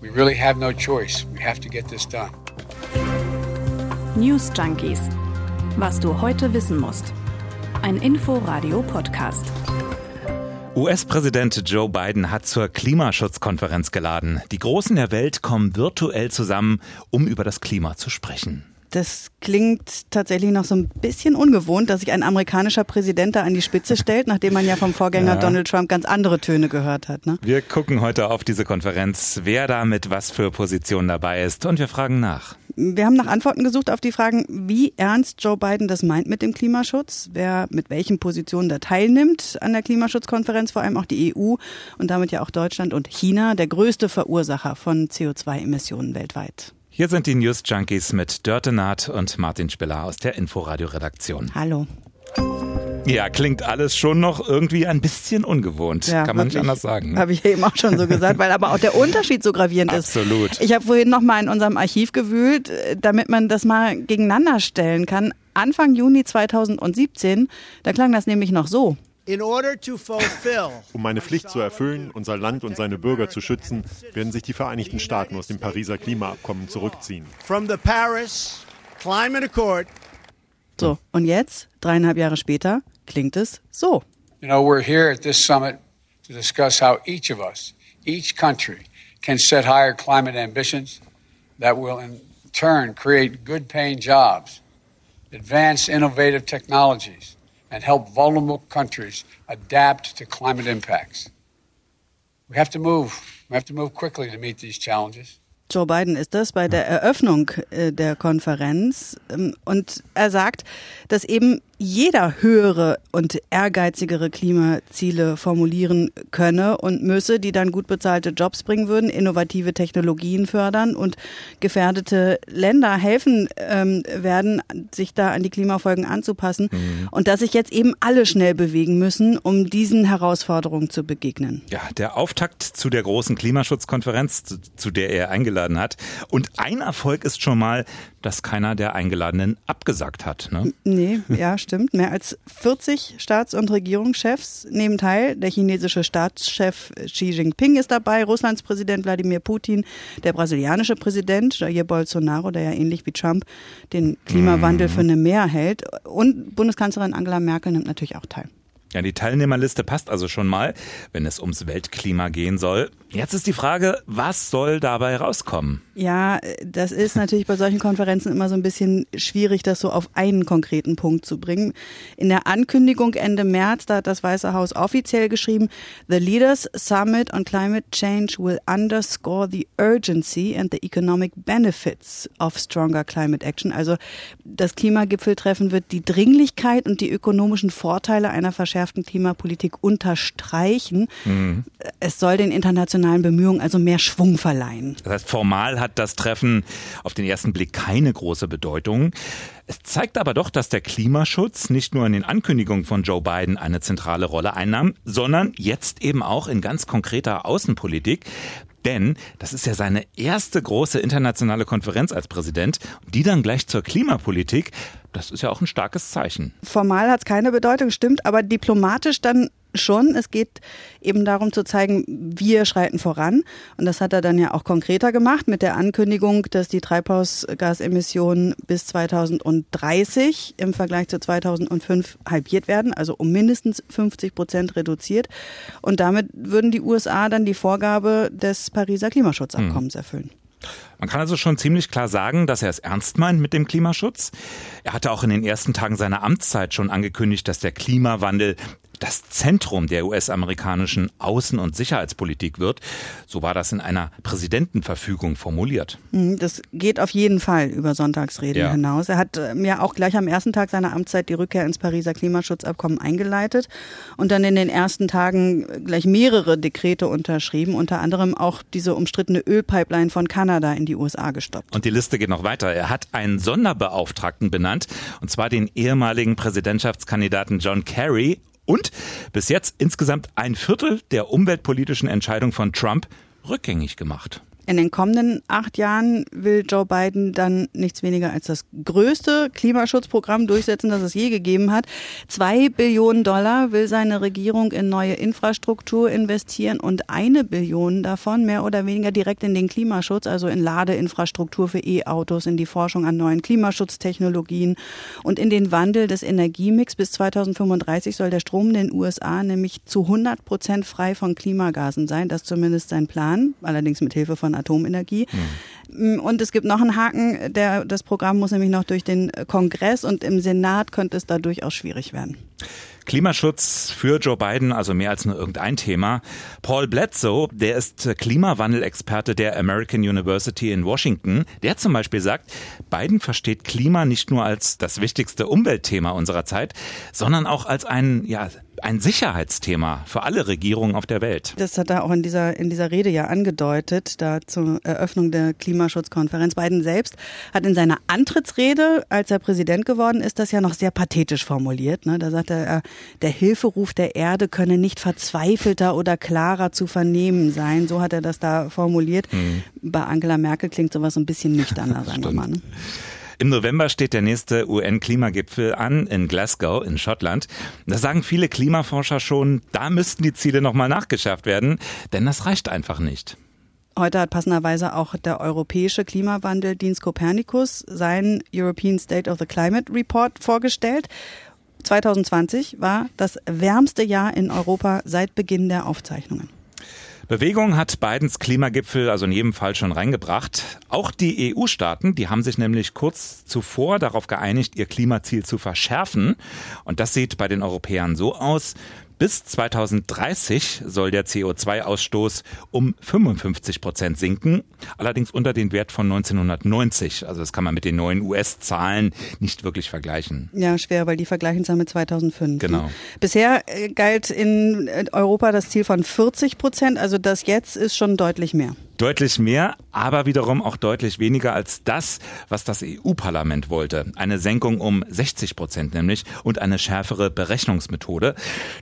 We really have no choice. We have to get this done. News Junkies. Was du heute wissen musst. Ein Info-Radio-Podcast. US-Präsident Joe Biden hat zur Klimaschutzkonferenz geladen. Die Großen der Welt kommen virtuell zusammen, um über das Klima zu sprechen. Das klingt tatsächlich noch so ein bisschen ungewohnt, dass sich ein amerikanischer Präsident da an die Spitze stellt, nachdem man ja vom Vorgänger ja. Donald Trump ganz andere Töne gehört hat. Ne? Wir gucken heute auf diese Konferenz, wer da mit was für Positionen dabei ist und wir fragen nach. Wir haben nach Antworten gesucht auf die Fragen, wie ernst Joe Biden das meint mit dem Klimaschutz, wer mit welchen Positionen da teilnimmt an der Klimaschutzkonferenz, vor allem auch die EU und damit ja auch Deutschland und China, der größte Verursacher von CO2-Emissionen weltweit. Hier sind die News Junkies mit Dörte Naht und Martin Spiller aus der Inforadio-Redaktion. Hallo. Ja, klingt alles schon noch irgendwie ein bisschen ungewohnt. Ja, Kann man wirklich. nicht anders sagen. Ne? Habe ich eben auch schon so gesagt, weil aber auch der Unterschied so gravierend ist. Absolut. Ich habe vorhin noch mal in unserem Archiv gewühlt, äh, damit man das mal gegeneinander stellen kann. Anfang Juni 2017, da klang das nämlich noch so. Um meine Pflicht zu erfüllen, unser Land und seine Bürger zu schützen, werden sich die Vereinigten Staaten aus dem Pariser Klimaabkommen zurückziehen. So, und jetzt, dreieinhalb Jahre später, klingt es so. You know, we're here at this summit to discuss how each of us, each country, can set higher climate ambitions that will in turn create good paying jobs, advance innovative technologies, and help vulnerable countries adapt to climate impacts. We have to move. We have to move quickly to meet these challenges. Joe Biden ist das bei der Eröffnung äh, der Konferenz. Ähm, und er sagt, dass eben jeder höhere und ehrgeizigere Klimaziele formulieren könne und müsse, die dann gut bezahlte Jobs bringen würden, innovative Technologien fördern und gefährdete Länder helfen ähm, werden, sich da an die Klimafolgen anzupassen. Mhm. Und dass sich jetzt eben alle schnell bewegen müssen, um diesen Herausforderungen zu begegnen. Ja, der Auftakt zu der großen Klimaschutzkonferenz, zu, zu der er eingeladen hat. Und ein Erfolg ist schon mal, dass keiner der Eingeladenen abgesagt hat. Ne? Nee, ja, stimmt. Mehr als 40 Staats- und Regierungschefs nehmen teil. Der chinesische Staatschef Xi Jinping ist dabei, Russlands Präsident Wladimir Putin, der brasilianische Präsident Jair Bolsonaro, der ja ähnlich wie Trump den Klimawandel mhm. für eine Mehr hält. Und Bundeskanzlerin Angela Merkel nimmt natürlich auch teil. Ja, die Teilnehmerliste passt also schon mal, wenn es ums Weltklima gehen soll. Jetzt ist die Frage, was soll dabei rauskommen? Ja, das ist natürlich bei solchen Konferenzen immer so ein bisschen schwierig, das so auf einen konkreten Punkt zu bringen. In der Ankündigung Ende März, da hat das Weiße Haus offiziell geschrieben, The Leaders Summit on Climate Change will underscore the urgency and the economic benefits of stronger climate action. Also das Klimagipfeltreffen wird die Dringlichkeit und die ökonomischen Vorteile einer verschärften verschärften Klimapolitik unterstreichen. Mhm. Es soll den internationalen Bemühungen also mehr Schwung verleihen. Das heißt, formal hat das Treffen auf den ersten Blick keine große Bedeutung. Es zeigt aber doch, dass der Klimaschutz nicht nur in den Ankündigungen von Joe Biden eine zentrale Rolle einnahm, sondern jetzt eben auch in ganz konkreter Außenpolitik. Denn das ist ja seine erste große internationale Konferenz als Präsident, die dann gleich zur Klimapolitik. Das ist ja auch ein starkes Zeichen. Formal hat es keine Bedeutung, stimmt, aber diplomatisch dann schon. Es geht eben darum zu zeigen, wir schreiten voran. Und das hat er dann ja auch konkreter gemacht mit der Ankündigung, dass die Treibhausgasemissionen bis 2030 im Vergleich zu 2005 halbiert werden, also um mindestens 50 Prozent reduziert. Und damit würden die USA dann die Vorgabe des Pariser Klimaschutzabkommens hm. erfüllen. Man kann also schon ziemlich klar sagen, dass er es ernst meint mit dem Klimaschutz. Er hatte auch in den ersten Tagen seiner Amtszeit schon angekündigt, dass der Klimawandel das Zentrum der US-amerikanischen Außen- und Sicherheitspolitik wird. So war das in einer Präsidentenverfügung formuliert. Mhm, das geht auf jeden Fall über Sonntagsreden ja. hinaus. Er hat ähm, ja auch gleich am ersten Tag seiner Amtszeit die Rückkehr ins Pariser Klimaschutzabkommen eingeleitet und dann in den ersten Tagen gleich mehrere Dekrete unterschrieben, unter anderem auch diese umstrittene Ölpipeline von Kanada in die USA gestoppt. Und die Liste geht noch weiter. Er hat einen Sonderbeauftragten benannt, und zwar den ehemaligen Präsidentschaftskandidaten John Kerry und bis jetzt insgesamt ein Viertel der umweltpolitischen Entscheidung von Trump rückgängig gemacht. In den kommenden acht Jahren will Joe Biden dann nichts weniger als das größte Klimaschutzprogramm durchsetzen, das es je gegeben hat. Zwei Billionen Dollar will seine Regierung in neue Infrastruktur investieren und eine Billion davon mehr oder weniger direkt in den Klimaschutz, also in Ladeinfrastruktur für E-Autos, in die Forschung an neuen Klimaschutztechnologien und in den Wandel des Energiemix. Bis 2035 soll der Strom in den USA nämlich zu 100 Prozent frei von Klimagasen sein. Das ist zumindest sein Plan, allerdings mit Hilfe von Atomenergie. Mhm. Und es gibt noch einen Haken, der, das Programm muss nämlich noch durch den Kongress und im Senat könnte es da durchaus schwierig werden. Klimaschutz für Joe Biden, also mehr als nur irgendein Thema. Paul Bledsoe, der ist Klimawandelexperte der American University in Washington. Der zum Beispiel sagt, Biden versteht Klima nicht nur als das wichtigste Umweltthema unserer Zeit, sondern auch als ein, ja, ein Sicherheitsthema für alle Regierungen auf der Welt. Das hat er auch in dieser, in dieser Rede ja angedeutet, da zur Eröffnung der Klimaschutzkonferenz. Biden selbst hat in seiner Antrittsrede, als er Präsident geworden ist, das ja noch sehr pathetisch formuliert. Ne? Da sagt er, der Hilferuf der Erde könne nicht verzweifelter oder klarer zu vernehmen sein. So hat er das da formuliert. Mhm. Bei Angela Merkel klingt sowas ein bisschen nüchterner, sagen wir mal. Ne? Im November steht der nächste UN-Klimagipfel an in Glasgow in Schottland. Da sagen viele Klimaforscher schon, da müssten die Ziele nochmal nachgeschärft werden, denn das reicht einfach nicht. Heute hat passenderweise auch der europäische Klimawandeldienst Copernicus seinen European State of the Climate Report vorgestellt. 2020 war das wärmste Jahr in Europa seit Beginn der Aufzeichnungen. Bewegung hat Bidens Klimagipfel also in jedem Fall schon reingebracht. Auch die EU-Staaten, die haben sich nämlich kurz zuvor darauf geeinigt, ihr Klimaziel zu verschärfen. Und das sieht bei den Europäern so aus. Bis 2030 soll der CO2-Ausstoß um 55 Prozent sinken, allerdings unter den Wert von 1990. Also das kann man mit den neuen US-Zahlen nicht wirklich vergleichen. Ja, schwer, weil die vergleichen es ja mit 2005. Genau. Bisher äh, galt in Europa das Ziel von 40 Prozent, also das jetzt ist schon deutlich mehr. Deutlich mehr, aber wiederum auch deutlich weniger als das, was das EU-Parlament wollte. Eine Senkung um 60 Prozent nämlich und eine schärfere Berechnungsmethode.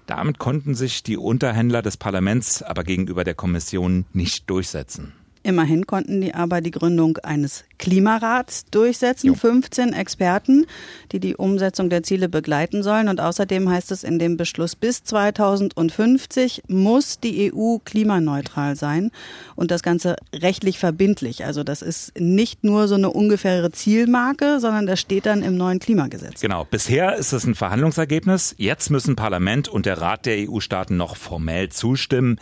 Damit konnten sich die Unterhändler des Parlaments aber gegenüber der Kommission nicht durchsetzen. Immerhin konnten die aber die Gründung eines Klimarats durchsetzen. Jo. 15 Experten, die die Umsetzung der Ziele begleiten sollen. Und außerdem heißt es in dem Beschluss, bis 2050 muss die EU klimaneutral sein und das Ganze rechtlich verbindlich. Also das ist nicht nur so eine ungefähre Zielmarke, sondern das steht dann im neuen Klimagesetz. Genau. Bisher ist es ein Verhandlungsergebnis. Jetzt müssen Parlament und der Rat der EU-Staaten noch formell zustimmen.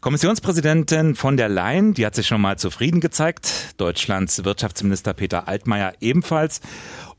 Kommissionspräsidentin von der Leyen, die hat sich schon mal zufrieden gezeigt. Deutschlands Wirtschaftsminister Peter Altmaier ebenfalls.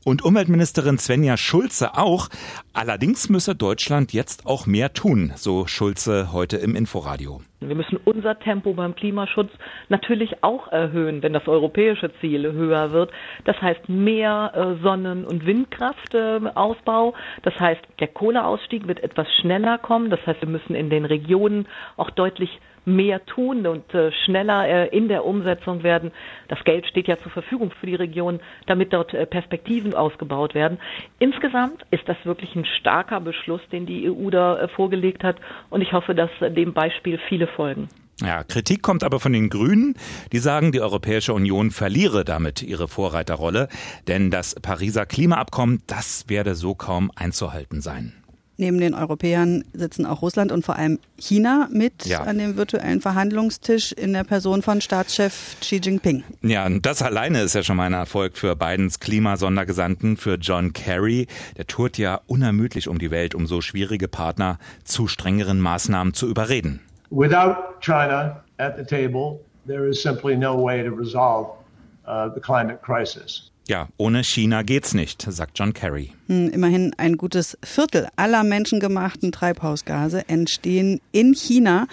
Und Umweltministerin Svenja Schulze auch. Allerdings müsse Deutschland jetzt auch mehr tun, so Schulze heute im Inforadio. Wir müssen unser Tempo beim Klimaschutz natürlich auch erhöhen, wenn das europäische Ziel höher wird. Das heißt mehr äh, Sonnen- und Windkraftausbau. Das heißt, der Kohleausstieg wird etwas schneller kommen. Das heißt, wir müssen in den Regionen auch deutlich mehr tun und äh, schneller äh, in der Umsetzung werden. Das Geld steht ja zur Verfügung für die Region, damit dort äh, Perspektiven ausgebaut werden. Insgesamt ist das wirklich ein starker Beschluss, den die EU da äh, vorgelegt hat und ich hoffe, dass äh, dem Beispiel viele folgen. Ja, Kritik kommt aber von den Grünen. Die sagen, die Europäische Union verliere damit ihre Vorreiterrolle, denn das Pariser Klimaabkommen, das werde so kaum einzuhalten sein. Neben den Europäern sitzen auch Russland und vor allem China mit ja. an dem virtuellen Verhandlungstisch in der Person von Staatschef Xi Jinping. Ja, und das alleine ist ja schon mal ein Erfolg für Bidens Klimasondergesandten, für John Kerry. Der tourt ja unermüdlich um die Welt, um so schwierige Partner zu strengeren Maßnahmen zu überreden. Without China at the table, there is simply no way to resolve uh, the climate crisis. Ja, ohne China geht's nicht, sagt John Kerry. Hm, immerhin ein gutes Viertel aller menschengemachten Treibhausgase entstehen in China.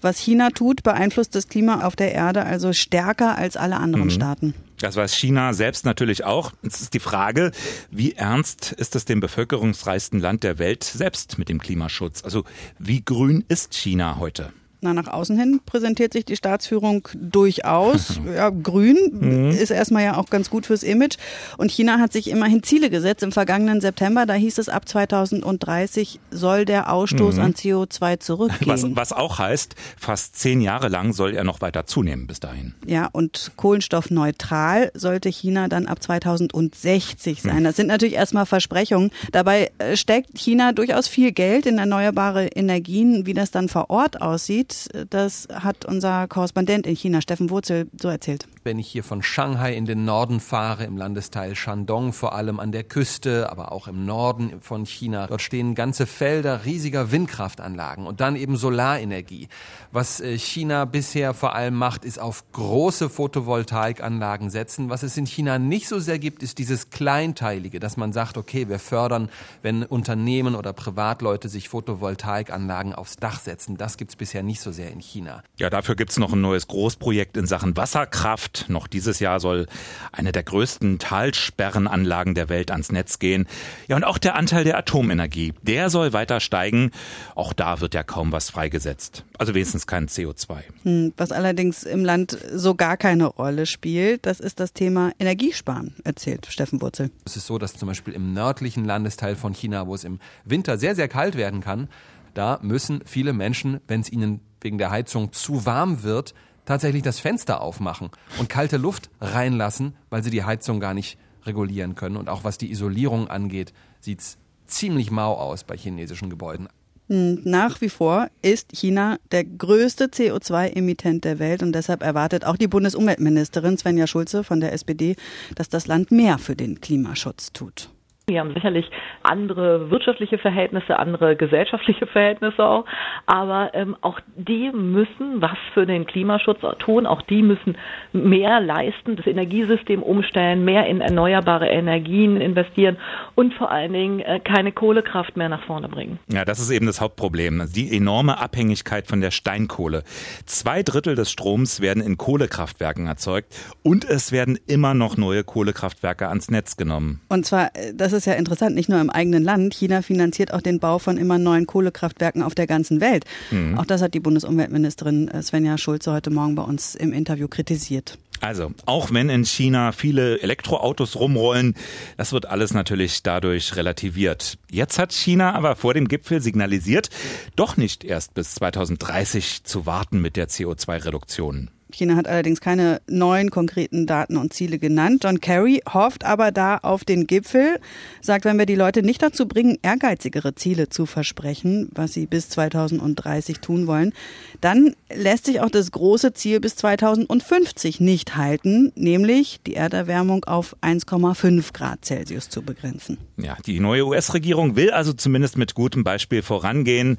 Was China tut, beeinflusst das Klima auf der Erde also stärker als alle anderen mhm. Staaten. Das weiß China selbst natürlich auch. Es ist die Frage, wie ernst ist es dem bevölkerungsreichsten Land der Welt selbst mit dem Klimaschutz? Also wie grün ist China heute? Na, nach außen hin präsentiert sich die Staatsführung durchaus ja, grün, mhm. ist erstmal ja auch ganz gut fürs Image. Und China hat sich immerhin Ziele gesetzt. Im vergangenen September, da hieß es, ab 2030 soll der Ausstoß mhm. an CO2 zurückgehen. Was, was auch heißt, fast zehn Jahre lang soll er noch weiter zunehmen bis dahin. Ja, und kohlenstoffneutral sollte China dann ab 2060 sein. Mhm. Das sind natürlich erstmal Versprechungen. Dabei äh, steckt China durchaus viel Geld in erneuerbare Energien. Wie das dann vor Ort aussieht, das hat unser Korrespondent in China, Steffen Wurzel, so erzählt. Wenn ich hier von Shanghai in den Norden fahre, im Landesteil Shandong, vor allem an der Küste, aber auch im Norden von China, dort stehen ganze Felder riesiger Windkraftanlagen und dann eben Solarenergie. Was äh, China bisher vor allem macht, ist auf große Photovoltaikanlagen setzen. Was es in China nicht so sehr gibt, ist dieses Kleinteilige, dass man sagt, okay, wir fördern, wenn Unternehmen oder Privatleute sich Photovoltaikanlagen aufs Dach setzen. Das gibt es bisher nicht so sehr in China. Ja, dafür gibt es noch ein neues Großprojekt in Sachen Wasserkraft. Noch dieses Jahr soll eine der größten Talsperrenanlagen der Welt ans Netz gehen. Ja, und auch der Anteil der Atomenergie, der soll weiter steigen. Auch da wird ja kaum was freigesetzt. Also wenigstens kein CO2. Hm, was allerdings im Land so gar keine Rolle spielt, das ist das Thema Energiesparen, erzählt Steffen Wurzel. Es ist so, dass zum Beispiel im nördlichen Landesteil von China, wo es im Winter sehr, sehr kalt werden kann, da müssen viele Menschen, wenn es ihnen wegen der Heizung zu warm wird, tatsächlich das Fenster aufmachen und kalte Luft reinlassen, weil sie die Heizung gar nicht regulieren können. Und auch was die Isolierung angeht, sieht es ziemlich mau aus bei chinesischen Gebäuden. Hm, nach wie vor ist China der größte CO2-Emittent der Welt und deshalb erwartet auch die Bundesumweltministerin Svenja Schulze von der SPD, dass das Land mehr für den Klimaschutz tut. Die haben sicherlich andere wirtschaftliche Verhältnisse, andere gesellschaftliche Verhältnisse auch. Aber ähm, auch die müssen was für den Klimaschutz tun. Auch die müssen mehr leisten, das Energiesystem umstellen, mehr in erneuerbare Energien investieren und vor allen Dingen äh, keine Kohlekraft mehr nach vorne bringen. Ja, das ist eben das Hauptproblem. Die enorme Abhängigkeit von der Steinkohle. Zwei Drittel des Stroms werden in Kohlekraftwerken erzeugt und es werden immer noch neue Kohlekraftwerke ans Netz genommen. Und zwar, äh, das das ist ja interessant, nicht nur im eigenen Land. China finanziert auch den Bau von immer neuen Kohlekraftwerken auf der ganzen Welt. Mhm. Auch das hat die Bundesumweltministerin äh, Svenja Schulze heute Morgen bei uns im Interview kritisiert. Also, auch wenn in China viele Elektroautos rumrollen, das wird alles natürlich dadurch relativiert. Jetzt hat China aber vor dem Gipfel signalisiert, doch nicht erst bis 2030 zu warten mit der CO2-Reduktion. China hat allerdings keine neuen konkreten Daten und Ziele genannt. John Kerry hofft aber da auf den Gipfel, sagt, wenn wir die Leute nicht dazu bringen, ehrgeizigere Ziele zu versprechen, was sie bis 2030 tun wollen, dann lässt sich auch das große Ziel bis 2050 nicht halten, nämlich die Erderwärmung auf 1,5 Grad Celsius zu begrenzen. Ja, die neue US-Regierung will also zumindest mit gutem Beispiel vorangehen.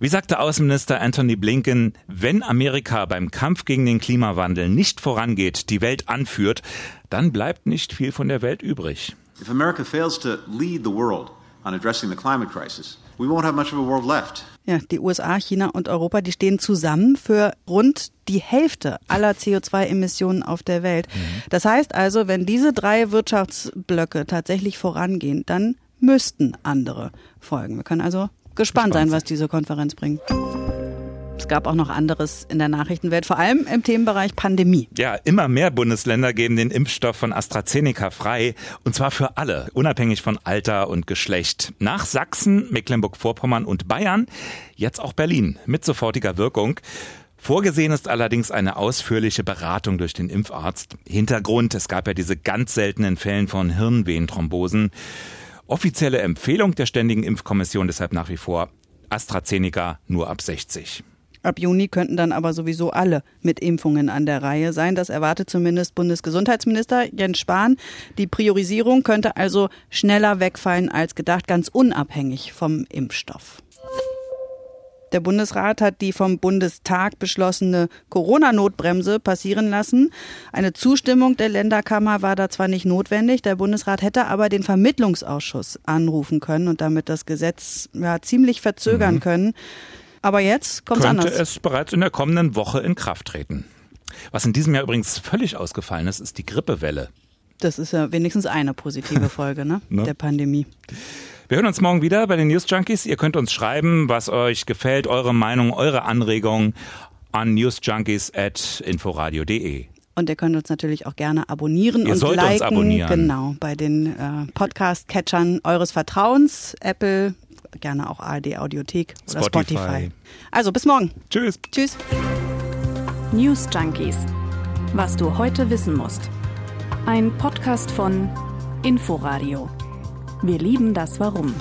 Wie sagte Außenminister Anthony Blinken, wenn Amerika beim Kampf gegen den Klimawandel nicht vorangeht, die Welt anführt, dann bleibt nicht viel von der Welt übrig. If America fails to lead the world on addressing the climate crisis, we won't have much of a world left. Ja, die USA, China und Europa, die stehen zusammen für rund die Hälfte aller CO2-Emissionen auf der Welt. Mhm. Das heißt also, wenn diese drei Wirtschaftsblöcke tatsächlich vorangehen, dann müssten andere folgen. Wir können also gespannt sein, was diese Konferenz bringt. Es gab auch noch anderes in der Nachrichtenwelt, vor allem im Themenbereich Pandemie. Ja, immer mehr Bundesländer geben den Impfstoff von AstraZeneca frei. Und zwar für alle, unabhängig von Alter und Geschlecht. Nach Sachsen, Mecklenburg-Vorpommern und Bayern, jetzt auch Berlin mit sofortiger Wirkung. Vorgesehen ist allerdings eine ausführliche Beratung durch den Impfarzt. Hintergrund, es gab ja diese ganz seltenen Fällen von Hirnventhrombosen. Offizielle Empfehlung der Ständigen Impfkommission deshalb nach wie vor AstraZeneca nur ab 60. Ab Juni könnten dann aber sowieso alle mit Impfungen an der Reihe sein. Das erwartet zumindest Bundesgesundheitsminister Jens Spahn. Die Priorisierung könnte also schneller wegfallen als gedacht, ganz unabhängig vom Impfstoff. Der Bundesrat hat die vom Bundestag beschlossene Corona-Notbremse passieren lassen. Eine Zustimmung der Länderkammer war da zwar nicht notwendig, der Bundesrat hätte aber den Vermittlungsausschuss anrufen können und damit das Gesetz ja, ziemlich verzögern mhm. können. Aber jetzt kommt es anders. Könnte es bereits in der kommenden Woche in Kraft treten. Was in diesem Jahr übrigens völlig ausgefallen ist, ist die Grippewelle. Das ist ja wenigstens eine positive Folge ne? ne? der Pandemie. Wir hören uns morgen wieder bei den News Junkies. Ihr könnt uns schreiben, was euch gefällt, eure Meinung, eure Anregungen an newsjunkies@inforadio.de. Und ihr könnt uns natürlich auch gerne abonnieren ihr und sollt liken. Uns abonnieren. Genau, bei den äh, Podcast-Catchern eures Vertrauens, Apple, gerne auch ARD Audiothek oder Spotify. Spotify. Also bis morgen. Tschüss. Tschüss. News Junkies. Was du heute wissen musst. Ein Podcast von Inforadio. Wir lieben das Warum.